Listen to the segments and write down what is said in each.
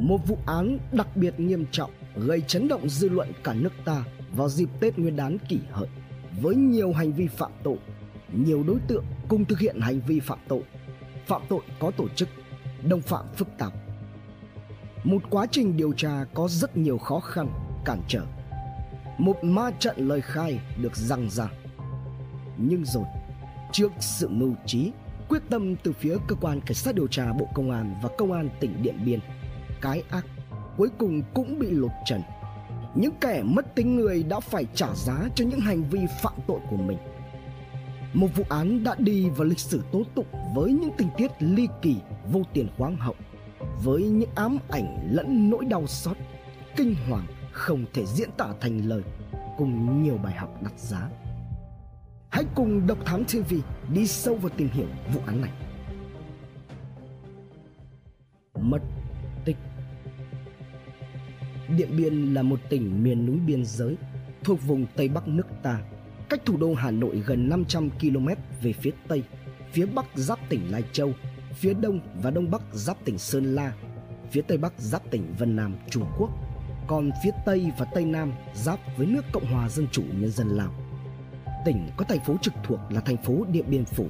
Một vụ án đặc biệt nghiêm trọng gây chấn động dư luận cả nước ta vào dịp Tết Nguyên đán kỷ hợi với nhiều hành vi phạm tội, nhiều đối tượng cùng thực hiện hành vi phạm tội, phạm tội có tổ chức, đồng phạm phức tạp. Một quá trình điều tra có rất nhiều khó khăn, cản trở. Một ma trận lời khai được răng ra. Nhưng rồi, trước sự mưu trí, quyết tâm từ phía cơ quan cảnh sát điều tra Bộ Công an và Công an tỉnh Điện Biên, cái ác cuối cùng cũng bị lột trần. Những kẻ mất tính người đã phải trả giá cho những hành vi phạm tội của mình. Một vụ án đã đi vào lịch sử tố tụng với những tình tiết ly kỳ vô tiền khoáng hậu, với những ám ảnh lẫn nỗi đau xót, kinh hoàng không thể diễn tả thành lời, cùng nhiều bài học đắt giá. Hãy cùng Độc Thám TV đi sâu vào tìm hiểu vụ án này. Mất Điện Biên là một tỉnh miền núi biên giới thuộc vùng Tây Bắc nước ta, cách thủ đô Hà Nội gần 500 km về phía Tây, phía Bắc giáp tỉnh Lai Châu, phía Đông và Đông Bắc giáp tỉnh Sơn La, phía Tây Bắc giáp tỉnh Vân Nam, Trung Quốc, còn phía Tây và Tây Nam giáp với nước Cộng hòa Dân chủ Nhân dân Lào. Tỉnh có thành phố trực thuộc là thành phố Điện Biên Phủ.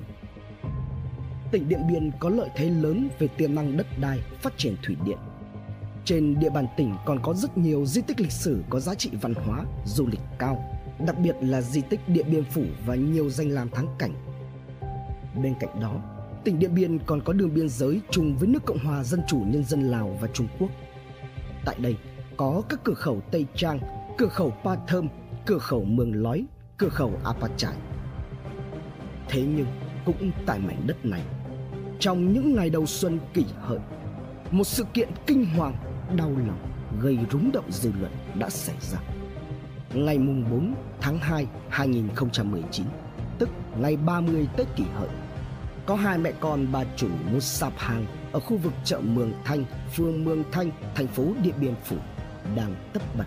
Tỉnh Điện Biên có lợi thế lớn về tiềm năng đất đai, phát triển thủy điện, trên địa bàn tỉnh còn có rất nhiều di tích lịch sử có giá trị văn hóa, du lịch cao, đặc biệt là di tích Điện Biên Phủ và nhiều danh lam thắng cảnh. Bên cạnh đó, tỉnh Điện Biên còn có đường biên giới chung với nước Cộng hòa Dân chủ Nhân dân Lào và Trung Quốc. Tại đây có các cửa khẩu Tây Trang, cửa khẩu Pa Thơm, cửa khẩu Mường Lói, cửa khẩu Apa Chải. Thế nhưng cũng tại mảnh đất này, trong những ngày đầu xuân kỷ hợi, một sự kiện kinh hoàng đau lòng gây rúng động dư luận đã xảy ra. Ngày mùng 4 tháng 2 2019, tức ngày 30 Tết kỷ hợi, có hai mẹ con bà chủ một sạp hàng ở khu vực chợ Mường Thanh, phường Mường Thanh, thành phố Điện Biên Phủ đang tất bật,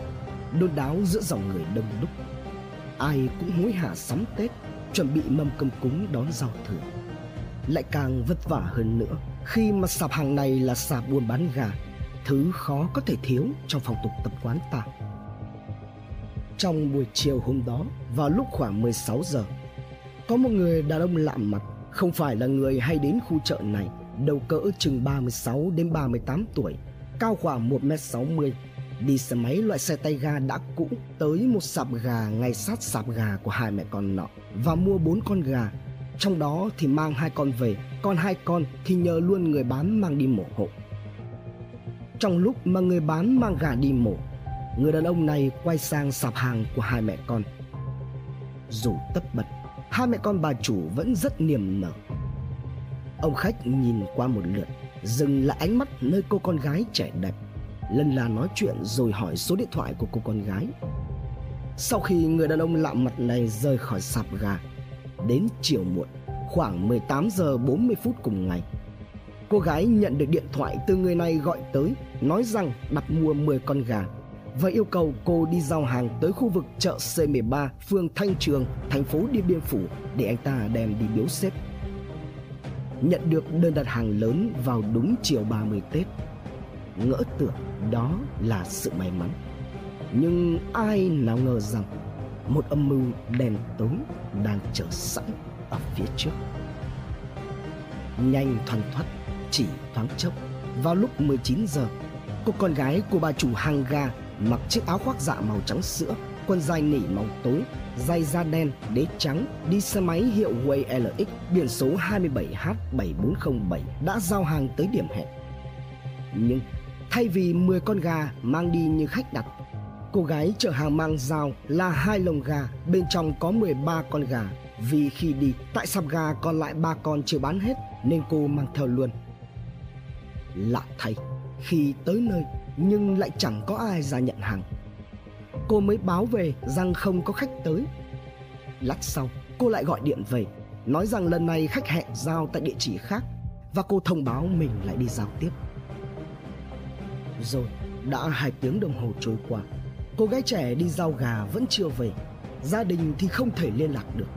đôn đáo giữa dòng người đông đúc. Ai cũng hối hả sắm Tết, chuẩn bị mâm cơm cúng đón giao thừa. Lại càng vất vả hơn nữa khi mà sạp hàng này là sạp buôn bán gà thứ khó có thể thiếu trong phong tục tập quán ta. Trong buổi chiều hôm đó, vào lúc khoảng 16 giờ, có một người đàn ông lạ mặt, không phải là người hay đến khu chợ này, đầu cỡ chừng 36 đến 38 tuổi, cao khoảng 1m60, đi xe máy loại xe tay ga đã cũ tới một sạp gà ngay sát sạp gà của hai mẹ con nọ và mua bốn con gà trong đó thì mang hai con về còn hai con thì nhờ luôn người bán mang đi mổ hộ trong lúc mà người bán mang gà đi mổ, người đàn ông này quay sang sạp hàng của hai mẹ con. Dù tất bật, hai mẹ con bà chủ vẫn rất niềm nở. Ông khách nhìn qua một lượt, dừng lại ánh mắt nơi cô con gái trẻ đẹp lần là nói chuyện rồi hỏi số điện thoại của cô con gái. Sau khi người đàn ông lạ mặt này rời khỏi sạp gà, đến chiều muộn, khoảng 18 giờ 40 phút cùng ngày cô gái nhận được điện thoại từ người này gọi tới nói rằng đặt mua 10 con gà và yêu cầu cô đi giao hàng tới khu vực chợ C13 phường Thanh Trường, thành phố Điện Biên Phủ để anh ta đem đi biếu xếp. Nhận được đơn đặt hàng lớn vào đúng chiều 30 Tết. Ngỡ tưởng đó là sự may mắn. Nhưng ai nào ngờ rằng một âm mưu đen tối đang chờ sẵn ở phía trước. Nhanh thoăn thoắt, chỉ thoáng chốc, vào lúc 19 giờ, cô con gái của bà chủ hàng gà mặc chiếc áo khoác dạ màu trắng sữa, quần dài nỉ màu tối, dây da đen, đế trắng, đi xe máy hiệu Way LX biển số 27H7407 đã giao hàng tới điểm hẹn. Nhưng thay vì 10 con gà mang đi như khách đặt Cô gái chở hàng mang dao là hai lồng gà, bên trong có 13 con gà. Vì khi đi, tại sạp gà còn lại ba con chưa bán hết nên cô mang theo luôn. Lạ thay, khi tới nơi nhưng lại chẳng có ai ra nhận hàng. Cô mới báo về rằng không có khách tới. Lát sau, cô lại gọi điện về, nói rằng lần này khách hẹn giao tại địa chỉ khác và cô thông báo mình lại đi giao tiếp. Rồi, đã hai tiếng đồng hồ trôi qua Cô gái trẻ đi giao gà vẫn chưa về Gia đình thì không thể liên lạc được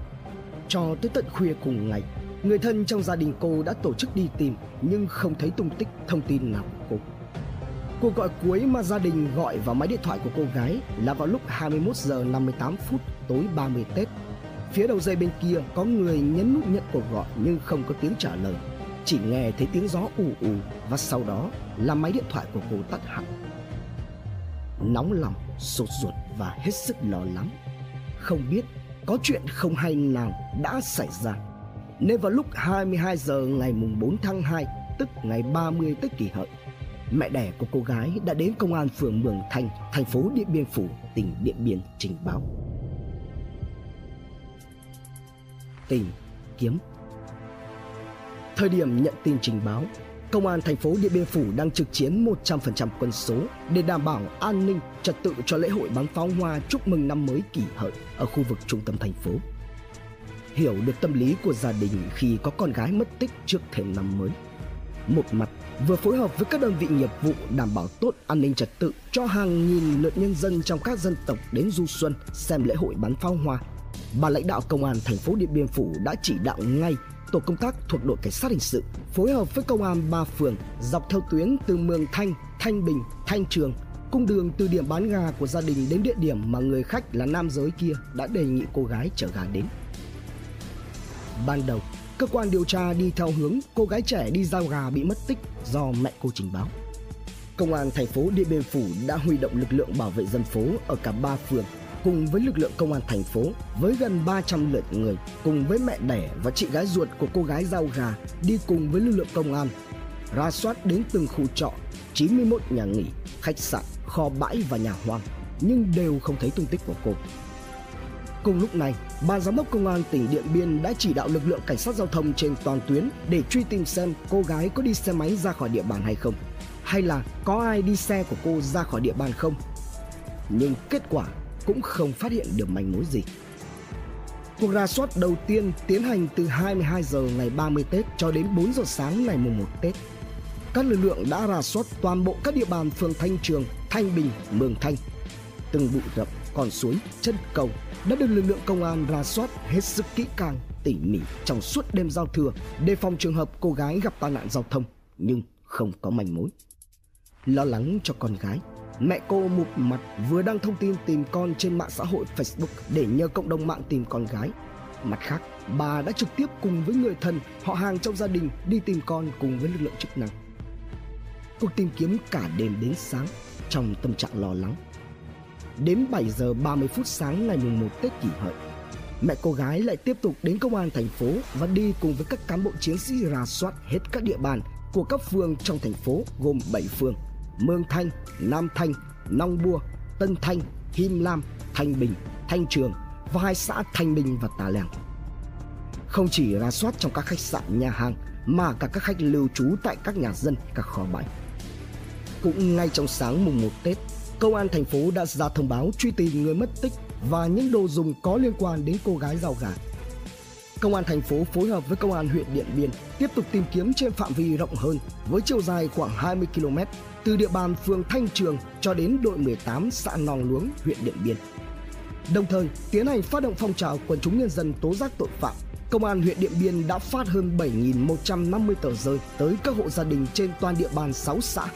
Cho tới tận khuya cùng ngày Người thân trong gia đình cô đã tổ chức đi tìm Nhưng không thấy tung tích thông tin nào của cô Cuộc gọi cuối mà gia đình gọi vào máy điện thoại của cô gái là vào lúc 21 giờ 58 phút tối 30 Tết. Phía đầu dây bên kia có người nhấn nút nhận cuộc gọi nhưng không có tiếng trả lời. Chỉ nghe thấy tiếng gió ù ù và sau đó là máy điện thoại của cô tắt hẳn. Nóng lòng, sốt ruột và hết sức lo lắng. Không biết có chuyện không hay nào đã xảy ra. Nên vào lúc 22 giờ ngày mùng 4 tháng 2, tức ngày 30 Tết kỷ hợi, mẹ đẻ của cô gái đã đến công an phường Mường Thanh, thành phố Điện Biên Phủ, tỉnh Điện Biên trình báo. Tìm kiếm Thời điểm nhận tin trình báo, Công an thành phố Điện Biên Phủ đang trực chiến 100% quân số để đảm bảo an ninh trật tự cho lễ hội bắn pháo hoa chúc mừng năm mới kỷ hợi ở khu vực trung tâm thành phố. Hiểu được tâm lý của gia đình khi có con gái mất tích trước thềm năm mới. Một mặt vừa phối hợp với các đơn vị nghiệp vụ đảm bảo tốt an ninh trật tự cho hàng nghìn lượt nhân dân trong các dân tộc đến du xuân xem lễ hội bắn pháo hoa. Bà lãnh đạo công an thành phố Điện Biên Phủ đã chỉ đạo ngay tổ công tác thuộc đội cảnh sát hình sự phối hợp với công an ba phường dọc theo tuyến từ Mường Thanh, Thanh Bình, Thanh Trường cung đường từ điểm bán gà của gia đình đến địa điểm mà người khách là nam giới kia đã đề nghị cô gái chở gà đến. Ban đầu, cơ quan điều tra đi theo hướng cô gái trẻ đi giao gà bị mất tích do mẹ cô trình báo. Công an thành phố Điện Biên Phủ đã huy động lực lượng bảo vệ dân phố ở cả ba phường cùng với lực lượng công an thành phố với gần 300 lượt người cùng với mẹ đẻ và chị gái ruột của cô gái giao gà đi cùng với lực lượng công an ra soát đến từng khu trọ 91 nhà nghỉ, khách sạn, kho bãi và nhà hoang nhưng đều không thấy tung tích của cô. Cùng lúc này, ban giám đốc công an tỉnh Điện Biên đã chỉ đạo lực lượng cảnh sát giao thông trên toàn tuyến để truy tìm xem cô gái có đi xe máy ra khỏi địa bàn hay không, hay là có ai đi xe của cô ra khỏi địa bàn không. Nhưng kết quả cũng không phát hiện được manh mối gì. Cuộc rà soát đầu tiên tiến hành từ 22 giờ ngày 30 Tết cho đến 4 giờ sáng ngày mùng 1 Tết. Các lực lượng đã rà soát toàn bộ các địa bàn phường Thanh Trường, Thanh Bình, Mường Thanh. Từng bụi rậm, con suối, chân cầu đã được lực lượng công an ra soát hết sức kỹ càng, tỉ mỉ trong suốt đêm giao thừa đề phòng trường hợp cô gái gặp tai nạn giao thông nhưng không có manh mối. Lo lắng cho con gái, Mẹ cô một mặt vừa đăng thông tin tìm con trên mạng xã hội Facebook để nhờ cộng đồng mạng tìm con gái. Mặt khác, bà đã trực tiếp cùng với người thân, họ hàng trong gia đình đi tìm con cùng với lực lượng chức năng. Cuộc tìm kiếm cả đêm đến sáng trong tâm trạng lo lắng. Đến 7 giờ 30 phút sáng ngày mùng 1 Tết kỷ hợi, mẹ cô gái lại tiếp tục đến công an thành phố và đi cùng với các cán bộ chiến sĩ rà soát hết các địa bàn của các phường trong thành phố gồm 7 phường – Mương Thanh, Nam Thanh, Nong Bua, Tân Thanh, Him Lam, Thanh Bình, Thanh Trường và hai xã Thanh Bình và Tà Lèng. Không chỉ rà soát trong các khách sạn, nhà hàng mà cả các khách lưu trú tại các nhà dân, các kho bãi. Cũng ngay trong sáng mùng 1 Tết, công an thành phố đã ra thông báo truy tìm người mất tích và những đồ dùng có liên quan đến cô gái giao gà Công an thành phố phối hợp với công an huyện Điện Biên tiếp tục tìm kiếm trên phạm vi rộng hơn với chiều dài khoảng 20 km từ địa bàn phường Thanh Trường cho đến đội 18 xã Nòng Luống, huyện Điện Biên. Đồng thời, tiến hành phát động phong trào quần chúng nhân dân tố giác tội phạm. Công an huyện Điện Biên đã phát hơn 7.150 tờ rơi tới các hộ gia đình trên toàn địa bàn 6 xã.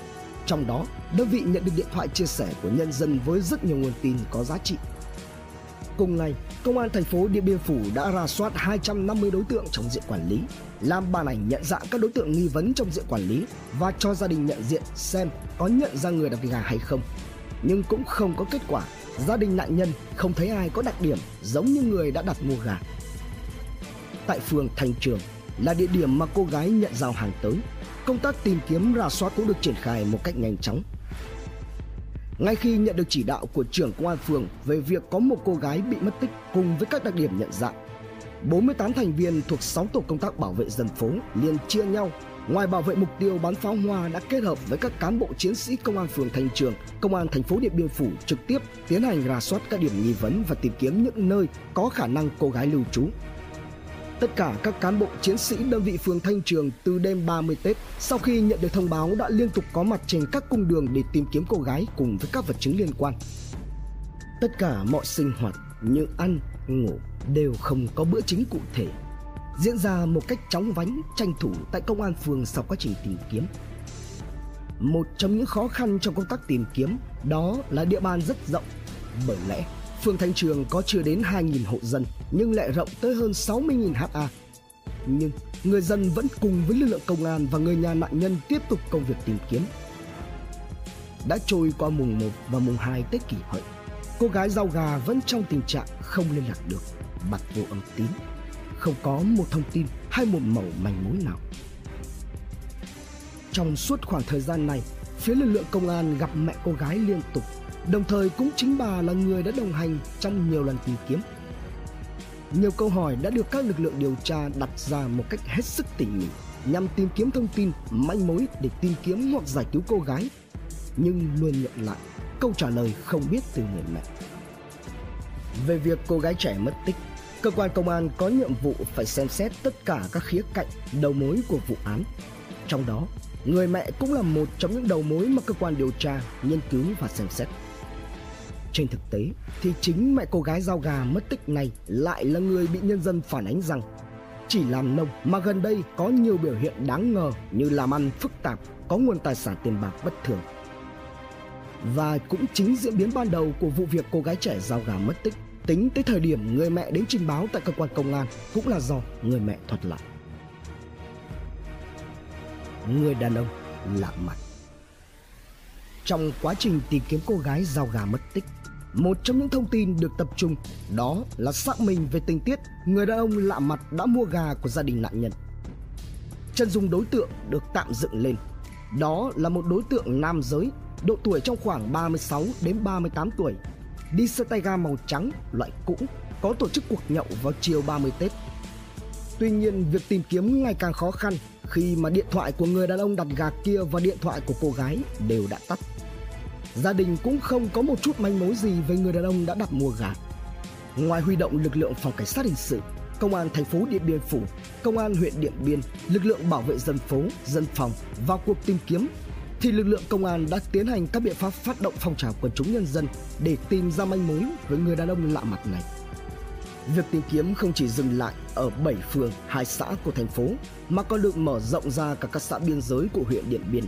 Trong đó, đơn vị nhận được điện thoại chia sẻ của nhân dân với rất nhiều nguồn tin có giá trị. Cùng ngày, Công an thành phố Điện Biên Phủ đã ra soát 250 đối tượng trong diện quản lý, làm bản ảnh nhận dạng các đối tượng nghi vấn trong diện quản lý và cho gia đình nhận diện xem có nhận ra người đặt gà hay không. Nhưng cũng không có kết quả, gia đình nạn nhân không thấy ai có đặc điểm giống như người đã đặt mua gà. Tại phường Thành Trường là địa điểm mà cô gái nhận giao hàng tới, công tác tìm kiếm rà soát cũng được triển khai một cách nhanh chóng. Ngay khi nhận được chỉ đạo của trưởng công an phường về việc có một cô gái bị mất tích cùng với các đặc điểm nhận dạng, 48 thành viên thuộc 6 tổ công tác bảo vệ dân phố liền chia nhau. Ngoài bảo vệ mục tiêu bắn pháo hoa đã kết hợp với các cán bộ chiến sĩ công an phường Thanh Trường, công an thành phố Điện Biên Phủ trực tiếp tiến hành rà soát các điểm nghi vấn và tìm kiếm những nơi có khả năng cô gái lưu trú. Tất cả các cán bộ chiến sĩ đơn vị phường Thanh Trường từ đêm 30 Tết sau khi nhận được thông báo đã liên tục có mặt trên các cung đường để tìm kiếm cô gái cùng với các vật chứng liên quan. Tất cả mọi sinh hoạt như ăn, ngủ đều không có bữa chính cụ thể diễn ra một cách chóng vánh tranh thủ tại công an phường sau quá trình tìm kiếm Một trong những khó khăn trong công tác tìm kiếm đó là địa bàn rất rộng. Bởi lẽ, phường Thanh Trường có chưa đến 2.000 hộ dân nhưng lại rộng tới hơn 60.000 ha. Nhưng người dân vẫn cùng với lực lượng công an và người nhà nạn nhân tiếp tục công việc tìm kiếm. Đã trôi qua mùng 1 và mùng 2 Tết kỷ hợi, cô gái rau gà vẫn trong tình trạng không liên lạc được, bật vô âm tín, không có một thông tin hay một mẩu manh mối nào. Trong suốt khoảng thời gian này, phía lực lượng công an gặp mẹ cô gái liên tục, đồng thời cũng chính bà là người đã đồng hành trong nhiều lần tìm kiếm. Nhiều câu hỏi đã được các lực lượng điều tra đặt ra một cách hết sức tỉ mỉ nhằm tìm kiếm thông tin, manh mối để tìm kiếm hoặc giải cứu cô gái. Nhưng luôn nhận lại câu trả lời không biết từ người mẹ. Về việc cô gái trẻ mất tích, cơ quan công an có nhiệm vụ phải xem xét tất cả các khía cạnh đầu mối của vụ án. Trong đó, người mẹ cũng là một trong những đầu mối mà cơ quan điều tra nghiên cứu và xem xét. Trên thực tế thì chính mẹ cô gái giao gà mất tích này lại là người bị nhân dân phản ánh rằng chỉ làm nông mà gần đây có nhiều biểu hiện đáng ngờ như làm ăn phức tạp, có nguồn tài sản tiền bạc bất thường. Và cũng chính diễn biến ban đầu của vụ việc cô gái trẻ giao gà mất tích tính tới thời điểm người mẹ đến trình báo tại cơ quan công an cũng là do người mẹ thuật lại. Người đàn ông lạ mặt Trong quá trình tìm kiếm cô gái giao gà mất tích một trong những thông tin được tập trung đó là xác minh về tình tiết người đàn ông lạ mặt đã mua gà của gia đình nạn nhân. Chân dung đối tượng được tạm dựng lên. Đó là một đối tượng nam giới, độ tuổi trong khoảng 36 đến 38 tuổi, đi xe tay ga màu trắng loại cũ, có tổ chức cuộc nhậu vào chiều 30 Tết. Tuy nhiên, việc tìm kiếm ngày càng khó khăn khi mà điện thoại của người đàn ông đặt gà kia và điện thoại của cô gái đều đã tắt. Gia đình cũng không có một chút manh mối gì về người đàn ông đã đặt mua gà. Ngoài huy động lực lượng phòng cảnh sát hình sự, công an thành phố Điện Biên Phủ, công an huyện Điện Biên, lực lượng bảo vệ dân phố, dân phòng vào cuộc tìm kiếm thì lực lượng công an đã tiến hành các biện pháp phát động phong trào quần chúng nhân dân để tìm ra manh mối với người đàn ông lạ mặt này. Việc tìm kiếm không chỉ dừng lại ở 7 phường, hai xã của thành phố mà còn được mở rộng ra cả các xã biên giới của huyện Điện Biên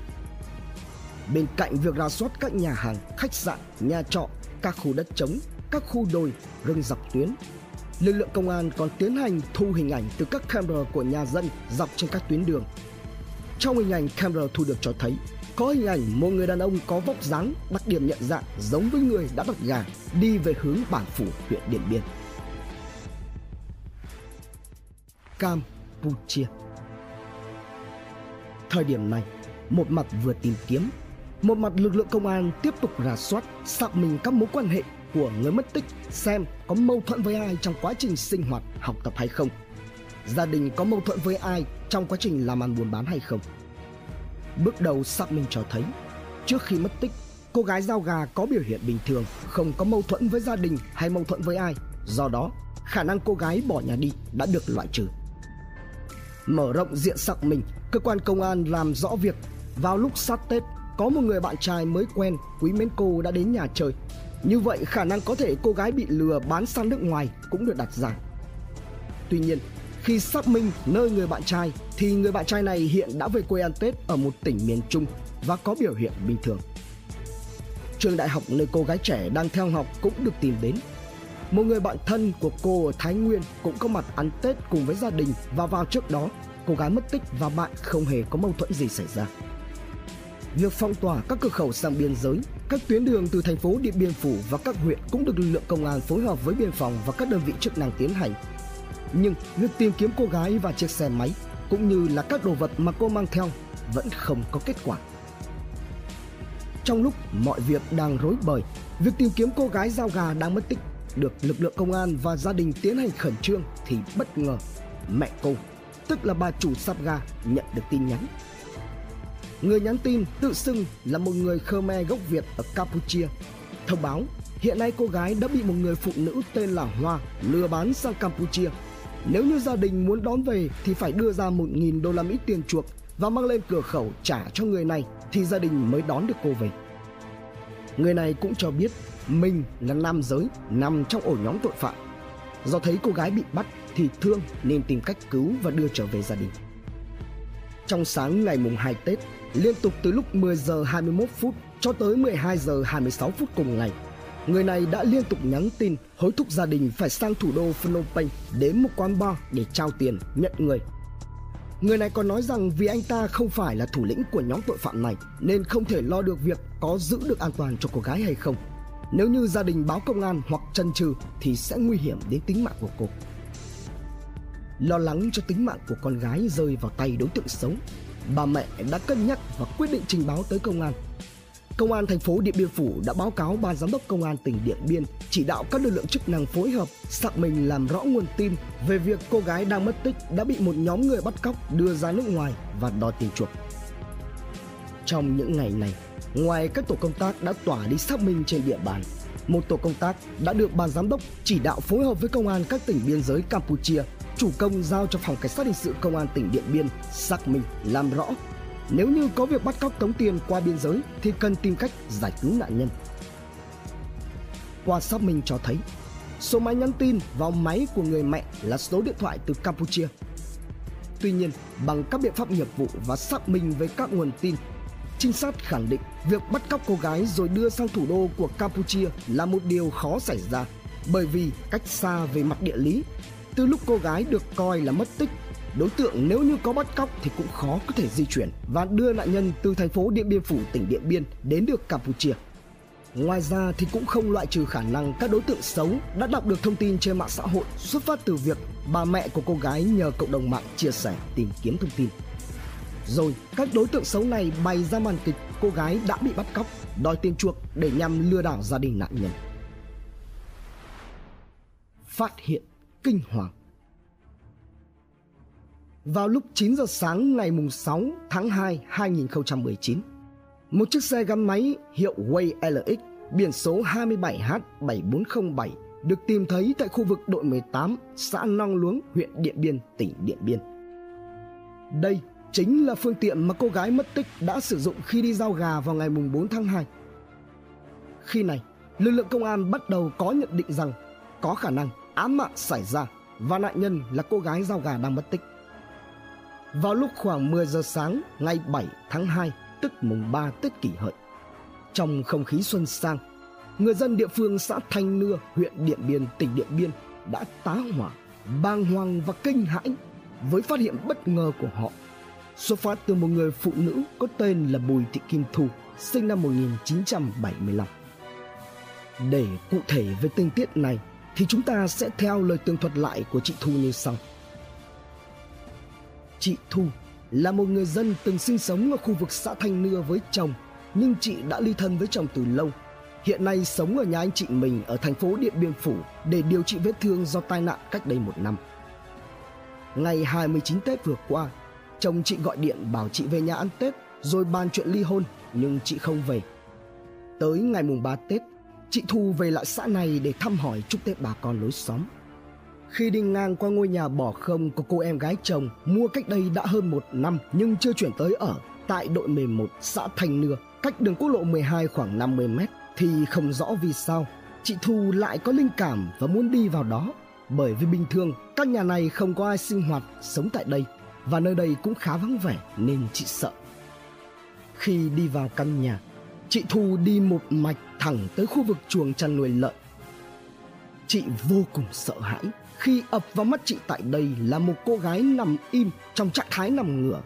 Bên cạnh việc ra soát các nhà hàng, khách sạn, nhà trọ, các khu đất trống, các khu đồi, rừng dọc tuyến, lực lượng công an còn tiến hành thu hình ảnh từ các camera của nhà dân dọc trên các tuyến đường. Trong hình ảnh camera thu được cho thấy có hình ảnh một người đàn ông có vóc dáng đặc điểm nhận dạng giống với người đã đặt gà đi về hướng bản phủ huyện Điện Biên. Campuchia Thời điểm này, một mặt vừa tìm kiếm một mặt lực lượng công an tiếp tục rà soát, xác minh các mối quan hệ của người mất tích xem có mâu thuẫn với ai trong quá trình sinh hoạt, học tập hay không. Gia đình có mâu thuẫn với ai trong quá trình làm ăn buôn bán hay không. Bước đầu xác minh cho thấy, trước khi mất tích, cô gái giao gà có biểu hiện bình thường, không có mâu thuẫn với gia đình hay mâu thuẫn với ai. Do đó, khả năng cô gái bỏ nhà đi đã được loại trừ. Mở rộng diện xác minh, cơ quan công an làm rõ việc vào lúc sát Tết có một người bạn trai mới quen quý mến cô đã đến nhà chơi. Như vậy khả năng có thể cô gái bị lừa bán sang nước ngoài cũng được đặt ra. Tuy nhiên, khi xác minh nơi người bạn trai thì người bạn trai này hiện đã về quê ăn Tết ở một tỉnh miền Trung và có biểu hiện bình thường. Trường đại học nơi cô gái trẻ đang theo học cũng được tìm đến. Một người bạn thân của cô ở Thái Nguyên cũng có mặt ăn Tết cùng với gia đình và vào trước đó cô gái mất tích và bạn không hề có mâu thuẫn gì xảy ra việc phong tỏa các cửa khẩu sang biên giới, các tuyến đường từ thành phố Điện Biên Phủ và các huyện cũng được lực lượng công an phối hợp với biên phòng và các đơn vị chức năng tiến hành. Nhưng việc tìm kiếm cô gái và chiếc xe máy cũng như là các đồ vật mà cô mang theo vẫn không có kết quả. Trong lúc mọi việc đang rối bời, việc tìm kiếm cô gái giao gà đang mất tích được lực lượng công an và gia đình tiến hành khẩn trương thì bất ngờ mẹ cô, tức là bà chủ sạp gà nhận được tin nhắn Người nhắn tin tự xưng là một người Khmer gốc Việt ở Campuchia. Thông báo hiện nay cô gái đã bị một người phụ nữ tên là Hoa lừa bán sang Campuchia. Nếu như gia đình muốn đón về thì phải đưa ra 1.000 đô la Mỹ tiền chuộc và mang lên cửa khẩu trả cho người này thì gia đình mới đón được cô về. Người này cũng cho biết mình là nam giới nằm trong ổ nhóm tội phạm. Do thấy cô gái bị bắt thì thương nên tìm cách cứu và đưa trở về gia đình. Trong sáng ngày mùng 2 Tết, liên tục từ lúc 10 giờ 21 phút cho tới 12 giờ 26 phút cùng ngày. Người này đã liên tục nhắn tin hối thúc gia đình phải sang thủ đô Phnom Penh đến một quán bar để trao tiền nhận người. Người này còn nói rằng vì anh ta không phải là thủ lĩnh của nhóm tội phạm này nên không thể lo được việc có giữ được an toàn cho cô gái hay không. Nếu như gia đình báo công an hoặc chân trừ thì sẽ nguy hiểm đến tính mạng của cô. Lo lắng cho tính mạng của con gái rơi vào tay đối tượng xấu, bà mẹ đã cân nhắc và quyết định trình báo tới công an. Công an thành phố Điện Biên Phủ đã báo cáo ban giám đốc công an tỉnh Điện Biên chỉ đạo các lực lượng chức năng phối hợp xác minh làm rõ nguồn tin về việc cô gái đang mất tích đã bị một nhóm người bắt cóc đưa ra nước ngoài và đòi tiền chuộc. Trong những ngày này, ngoài các tổ công tác đã tỏa đi xác minh trên địa bàn, một tổ công tác đã được ban giám đốc chỉ đạo phối hợp với công an các tỉnh biên giới Campuchia chủ công giao cho phòng cảnh sát hình sự công an tỉnh Điện Biên xác minh làm rõ nếu như có việc bắt cóc tống tiền qua biên giới thì cần tìm cách giải cứu nạn nhân. Qua xác minh cho thấy, số máy nhắn tin vào máy của người mẹ là số điện thoại từ Campuchia. Tuy nhiên, bằng các biện pháp nghiệp vụ và xác minh với các nguồn tin, trinh sát khẳng định việc bắt cóc cô gái rồi đưa sang thủ đô của Campuchia là một điều khó xảy ra bởi vì cách xa về mặt địa lý. Từ lúc cô gái được coi là mất tích đối tượng nếu như có bắt cóc thì cũng khó có thể di chuyển và đưa nạn nhân từ thành phố Điện Biên Phủ tỉnh Điện Biên đến được Campuchia. Ngoài ra thì cũng không loại trừ khả năng các đối tượng xấu đã đọc được thông tin trên mạng xã hội xuất phát từ việc bà mẹ của cô gái nhờ cộng đồng mạng chia sẻ tìm kiếm thông tin. Rồi các đối tượng xấu này bày ra màn kịch cô gái đã bị bắt cóc, đòi tiền chuộc để nhằm lừa đảo gia đình nạn nhân. Phát hiện kinh hoàng vào lúc 9 giờ sáng ngày 6 tháng 2 2019. Một chiếc xe gắn máy hiệu Way LX biển số 27H7407 được tìm thấy tại khu vực đội 18 xã Nong Luống, huyện Điện Biên, tỉnh Điện Biên. Đây chính là phương tiện mà cô gái mất tích đã sử dụng khi đi giao gà vào ngày 4 tháng 2. Khi này, lực lượng công an bắt đầu có nhận định rằng có khả năng ám mạng xảy ra và nạn nhân là cô gái giao gà đang mất tích vào lúc khoảng 10 giờ sáng ngày 7 tháng 2 tức mùng 3 Tết kỷ hợi. Trong không khí xuân sang, người dân địa phương xã Thanh Nưa, huyện Điện Biên, tỉnh Điện Biên đã tá hỏa, bàng hoàng và kinh hãi với phát hiện bất ngờ của họ xuất phát từ một người phụ nữ có tên là Bùi Thị Kim Thu, sinh năm 1975. Để cụ thể về tình tiết này thì chúng ta sẽ theo lời tường thuật lại của chị Thu như sau. Chị Thu là một người dân từng sinh sống ở khu vực xã Thanh Nưa với chồng, nhưng chị đã ly thân với chồng từ lâu. Hiện nay sống ở nhà anh chị mình ở thành phố Điện Biên Phủ để điều trị vết thương do tai nạn cách đây một năm. Ngày 29 Tết vừa qua, chồng chị gọi điện bảo chị về nhà ăn Tết rồi bàn chuyện ly hôn nhưng chị không về. Tới ngày mùng 3 Tết, chị Thu về lại xã này để thăm hỏi chúc Tết bà con lối xóm. Khi đi ngang qua ngôi nhà bỏ không của cô em gái chồng mua cách đây đã hơn một năm nhưng chưa chuyển tới ở tại đội 11 xã Thành Nưa, cách đường quốc lộ 12 khoảng 50 mét thì không rõ vì sao chị Thu lại có linh cảm và muốn đi vào đó bởi vì bình thường các nhà này không có ai sinh hoạt sống tại đây và nơi đây cũng khá vắng vẻ nên chị sợ. Khi đi vào căn nhà, chị Thu đi một mạch thẳng tới khu vực chuồng chăn nuôi lợn. Chị vô cùng sợ hãi khi ập vào mắt chị tại đây là một cô gái nằm im trong trạng thái nằm ngửa,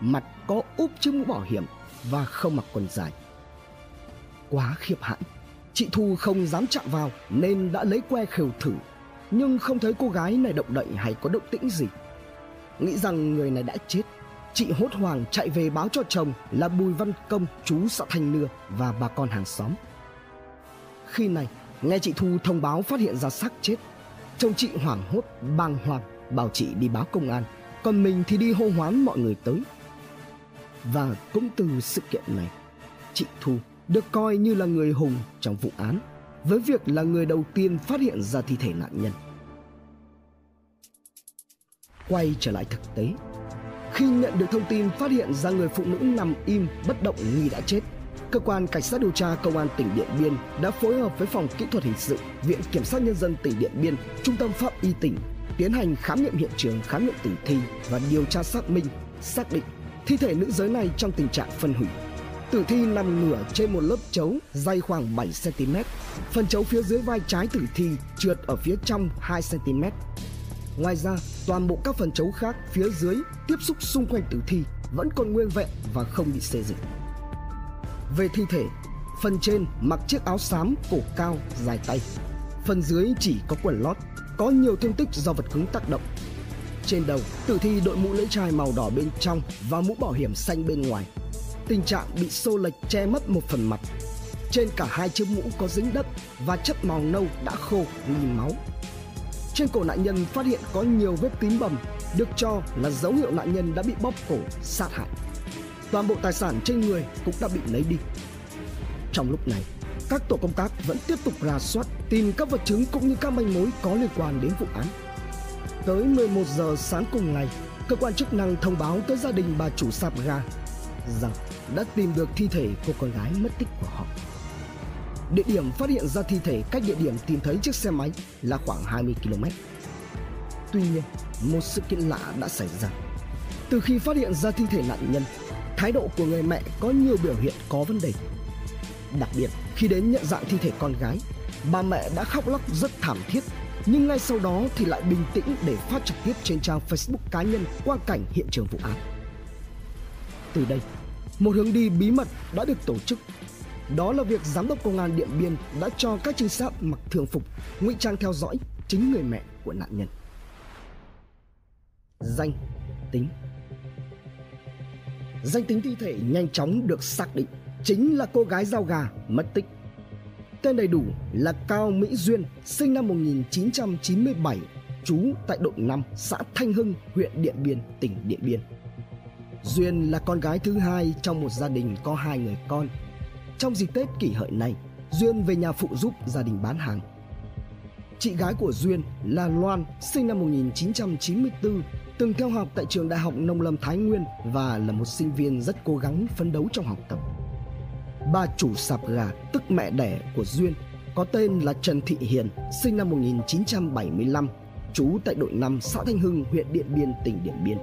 mặt có úp chiếc mũ bảo hiểm và không mặc quần dài. Quá khiếp hãi, chị thu không dám chạm vào nên đã lấy que khều thử, nhưng không thấy cô gái này động đậy hay có động tĩnh gì. Nghĩ rằng người này đã chết, chị hốt hoảng chạy về báo cho chồng là bùi văn công, chú xã thanh nưa và bà con hàng xóm khi này nghe chị thu thông báo phát hiện ra xác chết Chồng chị hoảng hốt, bàng hoàng, bảo chị đi báo công an, còn mình thì đi hô hoán mọi người tới. Và cũng từ sự kiện này, chị Thu được coi như là người hùng trong vụ án, với việc là người đầu tiên phát hiện ra thi thể nạn nhân. Quay trở lại thực tế, khi nhận được thông tin phát hiện ra người phụ nữ nằm im bất động nghi đã chết cơ quan cảnh sát điều tra công an tỉnh Điện Biên đã phối hợp với phòng kỹ thuật hình sự, viện kiểm sát nhân dân tỉnh Điện Biên, trung tâm pháp y tỉnh tiến hành khám nghiệm hiện trường, khám nghiệm tử thi và điều tra xác minh, xác định Thi thể nữ giới này trong tình trạng phân hủy. Tử thi nằm ngửa trên một lớp chấu dày khoảng 7 cm. Phần chấu phía dưới vai trái tử thi trượt ở phía trong 2 cm. Ngoài ra, toàn bộ các phần chấu khác phía dưới tiếp xúc xung quanh tử thi vẫn còn nguyên vẹn và không bị xê dịch. Về thi thể, phần trên mặc chiếc áo xám cổ cao dài tay, phần dưới chỉ có quần lót, có nhiều thương tích do vật cứng tác động. Trên đầu, tử thi đội mũ lưỡi chai màu đỏ bên trong và mũ bảo hiểm xanh bên ngoài. Tình trạng bị xô lệch che mất một phần mặt. Trên cả hai chiếc mũ có dính đất và chất màu nâu đã khô nghi máu. Trên cổ nạn nhân phát hiện có nhiều vết tím bầm, được cho là dấu hiệu nạn nhân đã bị bóp cổ, sát hại. Toàn bộ tài sản trên người cũng đã bị lấy đi. Trong lúc này, các tổ công tác vẫn tiếp tục rà soát tìm các vật chứng cũng như các manh mối có liên quan đến vụ án. Tới 11 giờ sáng cùng ngày, cơ quan chức năng thông báo tới gia đình bà chủ sạp ga rằng đã tìm được thi thể của con gái mất tích của họ. Địa điểm phát hiện ra thi thể cách địa điểm tìm thấy chiếc xe máy là khoảng 20 km. Tuy nhiên, một sự kiện lạ đã xảy ra. Từ khi phát hiện ra thi thể nạn nhân, thái độ của người mẹ có nhiều biểu hiện có vấn đề. Đặc biệt, khi đến nhận dạng thi thể con gái, bà mẹ đã khóc lóc rất thảm thiết nhưng ngay sau đó thì lại bình tĩnh để phát trực tiếp trên trang Facebook cá nhân quang cảnh hiện trường vụ án. Từ đây, một hướng đi bí mật đã được tổ chức. Đó là việc giám đốc công an Điện Biên đã cho các trinh sát mặc thường phục ngụy trang theo dõi chính người mẹ của nạn nhân. Danh tính Danh tính thi thể nhanh chóng được xác định chính là cô gái giao gà mất tích Tên đầy đủ là Cao Mỹ Duyên, sinh năm 1997, trú tại đội 5, xã Thanh Hưng, huyện Điện Biên, tỉnh Điện Biên. Duyên là con gái thứ hai trong một gia đình có hai người con. Trong dịp Tết kỷ hợi này, Duyên về nhà phụ giúp gia đình bán hàng. Chị gái của Duyên là Loan, sinh năm 1994, từng theo học tại trường Đại học Nông lâm Thái Nguyên và là một sinh viên rất cố gắng phấn đấu trong học tập bà chủ sạp gà tức mẹ đẻ của Duyên có tên là Trần Thị Hiền, sinh năm 1975, trú tại đội 5 xã Thanh Hưng, huyện Điện Biên, tỉnh Điện Biên.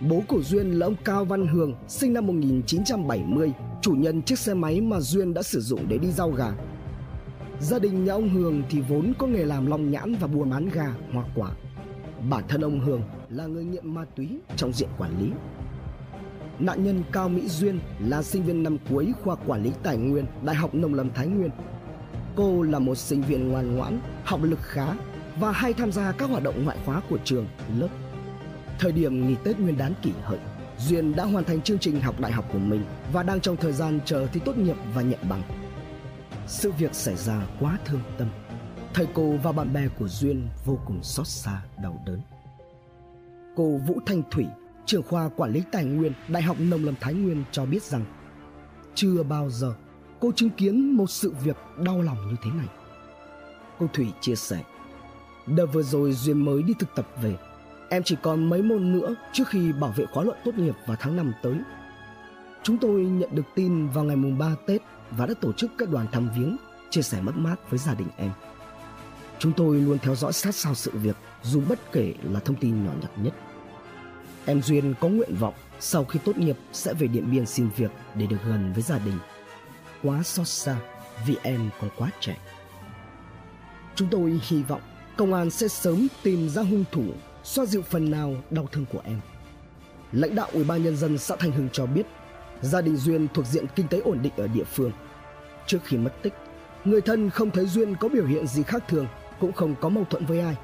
Bố của Duyên là ông Cao Văn Hường, sinh năm 1970, chủ nhân chiếc xe máy mà Duyên đã sử dụng để đi giao gà. Gia đình nhà ông Hường thì vốn có nghề làm long nhãn và buôn bán gà, hoa quả. Bản thân ông Hường là người nghiện ma túy trong diện quản lý Nạn nhân Cao Mỹ Duyên là sinh viên năm cuối khoa quản lý tài nguyên Đại học Nông lâm Thái Nguyên. Cô là một sinh viên ngoan ngoãn, học lực khá và hay tham gia các hoạt động ngoại khóa của trường, lớp. Thời điểm nghỉ Tết Nguyên đán kỷ hợi, Duyên đã hoàn thành chương trình học đại học của mình và đang trong thời gian chờ thi tốt nghiệp và nhận bằng. Sự việc xảy ra quá thương tâm. Thầy cô và bạn bè của Duyên vô cùng xót xa, đau đớn. Cô Vũ Thanh Thủy trưởng khoa quản lý tài nguyên Đại học Nông lâm Thái Nguyên cho biết rằng chưa bao giờ cô chứng kiến một sự việc đau lòng như thế này. Cô Thủy chia sẻ, đợt vừa rồi Duyên mới đi thực tập về, em chỉ còn mấy môn nữa trước khi bảo vệ khóa luận tốt nghiệp vào tháng 5 tới. Chúng tôi nhận được tin vào ngày mùng 3 Tết và đã tổ chức các đoàn thăm viếng, chia sẻ mất mát với gia đình em. Chúng tôi luôn theo dõi sát sao sự việc dù bất kể là thông tin nhỏ nhặt nhất. Em Duyên có nguyện vọng sau khi tốt nghiệp sẽ về Điện Biên xin việc để được gần với gia đình. Quá xót xa vì em còn quá trẻ. Chúng tôi hy vọng công an sẽ sớm tìm ra hung thủ, xoa dịu phần nào đau thương của em. Lãnh đạo Ủy ban nhân dân xã thành Hưng cho biết, gia đình Duyên thuộc diện kinh tế ổn định ở địa phương. Trước khi mất tích, người thân không thấy Duyên có biểu hiện gì khác thường, cũng không có mâu thuẫn với ai.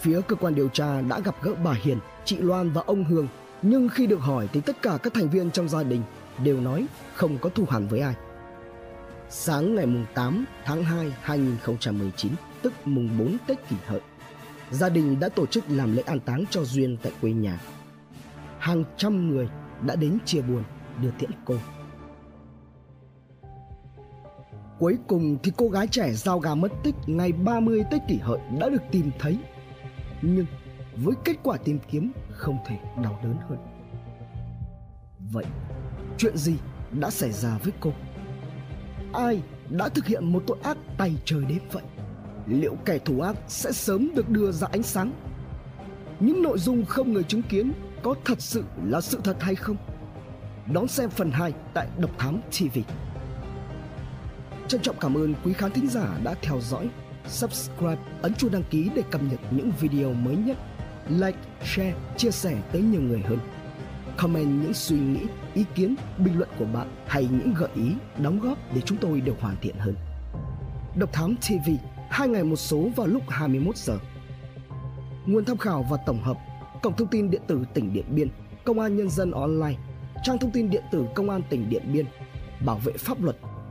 Phía cơ quan điều tra đã gặp gỡ bà Hiền chị Loan và ông Hương, nhưng khi được hỏi thì tất cả các thành viên trong gia đình đều nói không có thù hằn với ai. Sáng ngày 8 tháng 2 2019, tức mùng 4 Tết kỷ hợi, gia đình đã tổ chức làm lễ an táng cho Duyên tại quê nhà. Hàng trăm người đã đến chia buồn đưa tiễn cô. Cuối cùng thì cô gái trẻ giao gà mất tích ngày 30 Tết kỷ hợi đã được tìm thấy. Nhưng với kết quả tìm kiếm không thể đau đớn hơn vậy chuyện gì đã xảy ra với cô ai đã thực hiện một tội ác tay trời đến vậy liệu kẻ thù ác sẽ sớm được đưa ra ánh sáng những nội dung không người chứng kiến có thật sự là sự thật hay không? Đón xem phần 2 tại Độc Thám TV. Trân trọng cảm ơn quý khán thính giả đã theo dõi. Subscribe, ấn chuông đăng ký để cập nhật những video mới nhất. Like, share, chia sẻ tới nhiều người hơn. Comment những suy nghĩ, ý kiến, bình luận của bạn hay những gợi ý, đóng góp để chúng tôi được hoàn thiện hơn. Độc Thám TV, hai ngày một số vào lúc 21 giờ. Nguồn tham khảo và tổng hợp Cổng thông tin điện tử tỉnh Điện Biên, Công an Nhân dân Online, trang thông tin điện tử Công an tỉnh Điện Biên, Bảo vệ pháp luật,